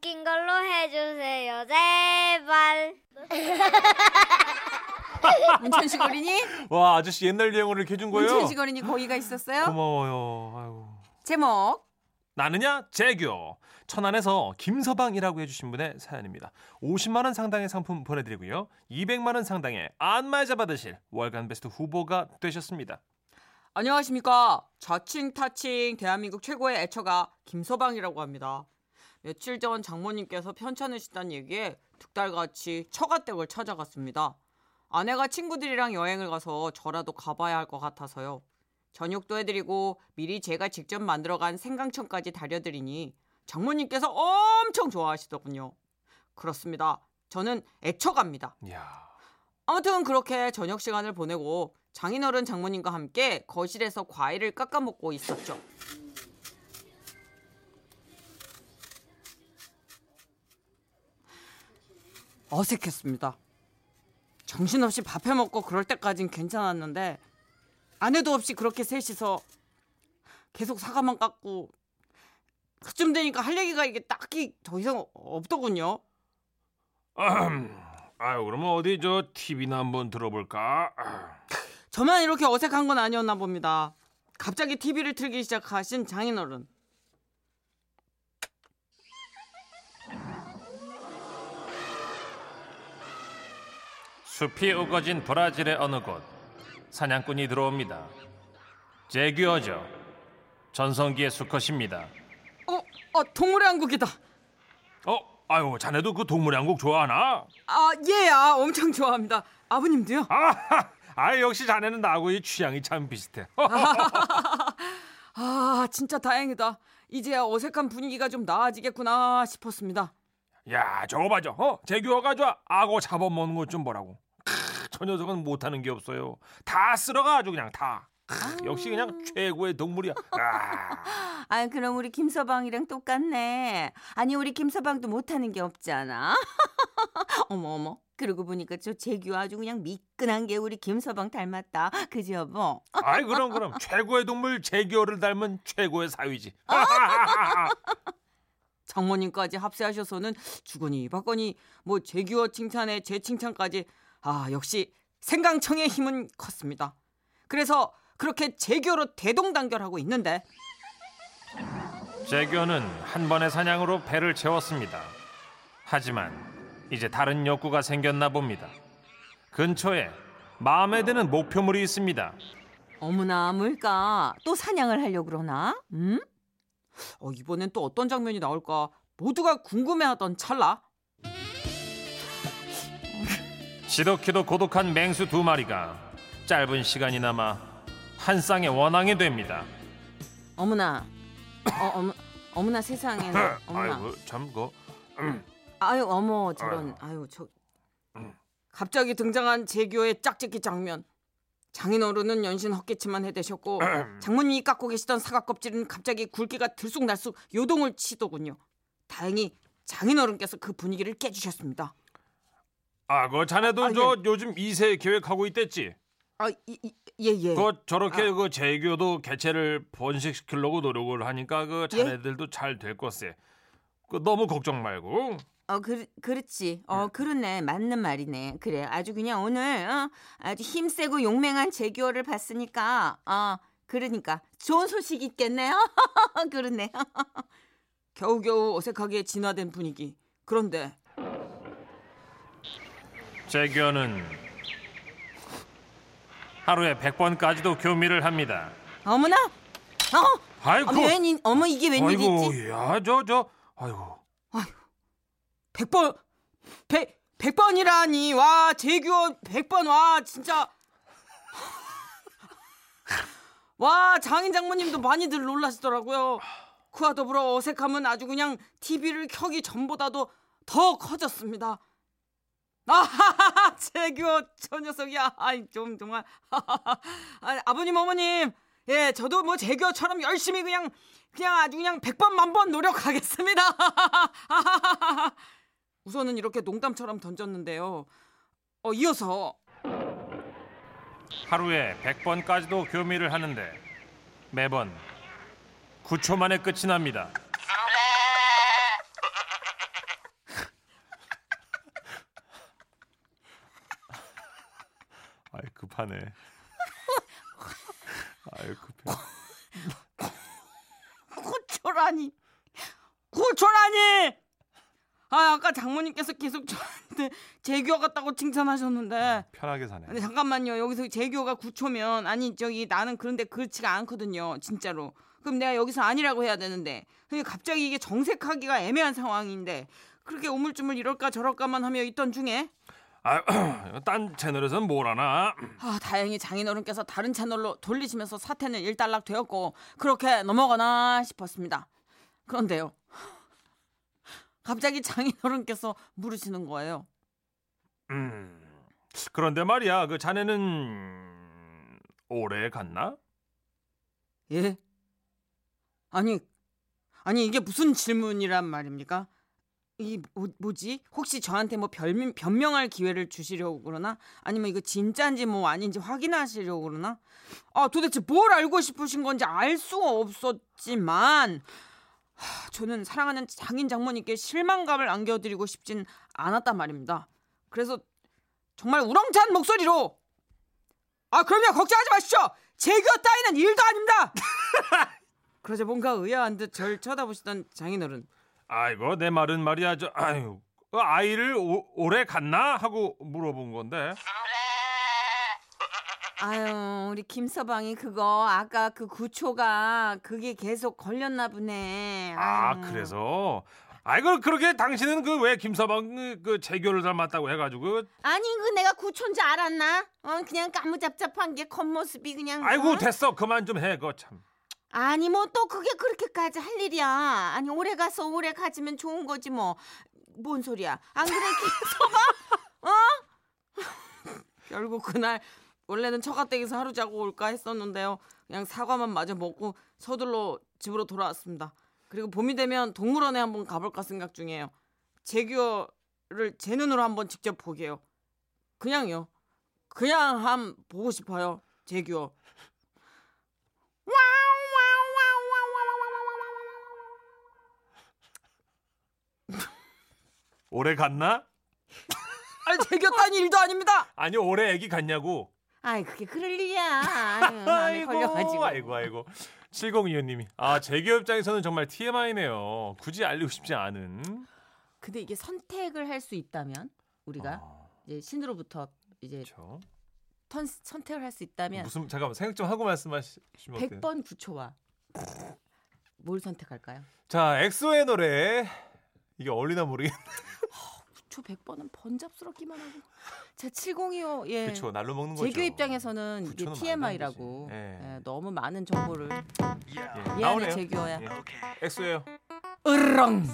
웃긴 걸로 해주세요. 제발. 문천식 어린이? 와 아저씨 옛날 유행어를 이렇게 해준 거예요? 문천식 어린이 거기가 있었어요? 고마워요. 아이고. 제목 나느냐 재규 천안에서 김서방이라고 해주신 분의 사연입니다. 50만 원 상당의 상품 보내드리고요. 200만 원 상당의 안마자 받으실 월간 베스트 후보가 되셨습니다. 안녕하십니까 자칭 타칭 대한민국 최고의 애처가 김서방이라고 합니다 며칠 전 장모님께서 편찮으시다는 얘기에 득달같이 처가댁을 찾아갔습니다. 아내가 친구들이랑 여행을 가서 저라도 가봐야 할 것 같아서요. 저녁도 해드리고 미리 제가 직접 만들어간 생강청까지 다려드리니 장모님께서 엄청 좋아하시더군요. 그렇습니다. 저는 애처갑니다. 이야. 아무튼 그렇게 저녁 시간을 보내고 장인어른 장모님과 함께 거실에서 과일을 깎아 먹고 있었죠. 어색했습니다. 정신없이 밥 해 먹고 그럴 때까진 괜찮았는데 아내도 없이 그렇게 셋이서 계속 사과만 깎고 그쯤 되니까 할 얘기가 이게 딱히 더 이상 없더군요. 아유 그러면 어디 저 TV나 한번 들어볼까? 저만 이렇게 어색한 건 아니었나 봅니다. 갑자기 TV를 틀기 시작하신 장인어른. 숲이 우거진 브라질의 어느 곳 사냥꾼이 들어옵니다. 재규어죠. 전성기의 수컷입니다. 어, 어 동물의 왕국이다. 어, 아유 자네도 그 동물의 왕국 좋아하나? 아, 예, 아, 엄청 좋아합니다. 아버님도요? 아, 아 역시 자네는 나하고 이 취향이 참 비슷해. 아, 진짜 다행이다. 이제야 어색한 분위기가 좀 나아지겠구나 싶었습니다. 야, 저거 봐줘. 어, 재규어가 좋아. 악어 잡아먹는 것 좀 보라고. 크, 저 녀석은 못하는 게 없어요. 다 쓸어가 아주 그냥 다. 크, 역시 그냥 최고의 동물이야. 아, 아, 그럼 우리 김서방이랑 똑같네. 아니, 우리 김서방도 못하는 게 없잖아. 어머, 어머. 그러고 보니까 저 재규 아주 그냥 미끈한 게 우리 김서방 닮았다. 그지, 여보? 아이 그럼 그럼 최고의 동물 재규어를 닮은 최고의 사위지. 장모님까지 합세하셔서는 주거니 박거니 뭐 제규어 칭찬에 제 칭찬까지 아 역시 생강청의 힘은 컸습니다. 그래서 그렇게 제규어로 대동단결하고 있는데 재규어는 한 번의 사냥으로 배를 채웠습니다. 하지만 이제 다른 욕구가 생겼나 봅니다. 근처에 마음에 드는 목표물이 있습니다. 어머나, 뭘까? 또 사냥을 하려고 그러나? 음? 어, 이번엔 또 어떤 장면이 나올까 모두가 궁금해하던 찰나 지독히도 고독한 맹수 두 마리가 짧은 시간이나마 한 쌍의 원앙이 됩니다. 어머나. 어, 어머, 어머나 세상에. 어머나. 아이고 참그 아유, 어머, 저런. 아유, 저. 갑자기 등장한 제규어의 짝짓기 장면 장인어른은 연신 헛기침만 해대셨고 장모님이 깎고 계시던 사과 껍질은 갑자기 굵기가 들쑥날쑥 요동을 치더군요 다행히 장인어른께서 그 분위기를 깨주셨습니다 아, 그 자네도 아, 저 요즘 2세 계획하고 있댔지? 아, 아예예 그 저렇게 아. 그 재교도 개체를 번식시키려고 노력을 하니까 그 예? 자네들도 잘될 것세. 그 너무 걱정 말고. 어, 그, 그렇지. 어, 그렇네. 맞는 말이네. 그래. 아주 그냥 오늘, 어, 아주 힘세고 용맹한 재규어를 봤으니까, 어, 그러니까. 좋은 소식 있겠네요. 그렇네. 겨우겨우 어색하게 진화된 분위기 그런데 재교는 하루에 100번까지도 교미를 합니다. 어머나! 어! 아이고. 어머, 웬, 어머, 이게 웬일이지? 아이고, 야, 저, 저, 아이고. 100번 100 100번이라니 와 재규어 100번 와 진짜 와 장인 장모님도 많이들 놀라시더라고요 그와 더불어 어색함은 아주 그냥 TV를 켜기 전보다도 더 커졌습니다 아하하하 재규어 저 녀석이야. 아이 좀 정말. 아, 아버님 어머님. 예 저도 뭐 재규어처럼 열심히 그냥 그냥 아주 그냥 100번 만번 노력하겠습니다. 우선은 이렇게 농담처럼 던졌는데요. 어, 이어서. 하루에 100번까지도 교미를 하는데 매번 9초 만에 끝이 납니다. 급하네. 아유 급해. 구초라니. 구초라니! 아 아까 장모님께서 계속 저한테 재규어 같다고 칭찬하셨는데. 편하게 사네. 근데 잠깐만요. 여기서 재규어가 구초면 아니 저기 나는 그런데 그렇지가 않거든요 진짜로. 그럼 내가 여기서 아니라고 해야 되는데 갑자기 이게 정색하기가 애매한 상황인데. 그렇게 우물쭈물 이럴까 저럴까만 하며 있던 중에 아, 딴 채널에서는 뭘 하나? 아 다행히 장인어른께서 다른 채널로 돌리시면서 사태는 일단락 되었고 그렇게 넘어가나 싶었습니다. 그런데요. 갑자기 장인어른께서 물으시는 거예요. 음. 그런데 말이야, 그 자네는 오래 갔나? 예? 아니 아니 이게 무슨 질문이란 말입니까? 이 뭐, 뭐지? 혹시 저한테 뭐 별명, 변명할 기회를 주시려고 그러나? 아니면 이거 진짜인지 뭐 아닌지 확인하시려고 그러나? 아 도대체 뭘 알고 싶으신 건지 알 수가 없었지만 하, 저는 사랑하는 장인 장모님께 실망감을 안겨드리고 싶진 않았단 말입니다. 그래서 정말 우렁찬 목소리로 아 그럼요 걱정하지 마십시오 재규어 따위는 일도 아닙니다 그러자 뭔가 의아한 듯 절 쳐다보시던 장인어른 아이고, 내 말은 말이야, 저 아유, 그 아이를 오, 오래 갔나 하고 물어본 건데. 아유 우리 김서방이 그거 아까 그 구초가 그게 계속 걸렸나 보네. 아, 아유. 그래서. 아이고, 그러게 당신은 그 왜 김서방 그, 그 재교를 닮았다고 해가지고. 아니 그 내가 구초인지 알았나? 어 그냥 까무잡잡한 게 겉모습이 그냥. 아이고, 어? 됐어, 그만 좀 해, 그거 참. 아니 뭐 또 그게 그렇게까지 할 일이야. 아니 오래 가서 오래 가지면 좋은 거지 뭐. 뭔 소리야? 안 그래 김서방? 결국 그날 원래는 처가댁에서 하루 자고 올까 했었는데요. 그냥 사과만 마저 먹고 서둘러 집으로 돌아왔습니다. 그리고 봄이 되면 동물원에 한번 가볼까 생각 중이에요. 제규어를 제 눈으로 한번 직접 보게요. 그냥요. 그냥 한 보고 싶어요. 제규어. 오래 갔나? 아니 딴 일도 아닙니다. 아니, 오래 애기 갔냐고. 아이 그게 그럴 일이야. 아유, 마음에 걸려가지고. 아이고, 아이고. 7025님이. 아, 재교 입장에서는 정말 TMI네요. 굳이 알리고 싶지 않은. 근데 이게 선택을 할 수 있다면 우리가 아, 이제 신으로부터 이제 그렇죠. 턴, 선택을 할 수 있다면 무슨 잠깐만 생각 좀 하고 말씀하시면 어때요? 100번 구초와 뭘 선택할까요? 자, 엑소의 노래. 이게 어울리나 모르겠네. 구초 100번은 번잡스럽기만 하고. 자, 7025 예. 그렇죠. 날로 먹는 거죠. 제교 입장에서는 이게 TMI라고. 예. 예, 너무 많은 정보를 예. 미안해 나오네요. 제교야. 예. 엑소예요. 으렁.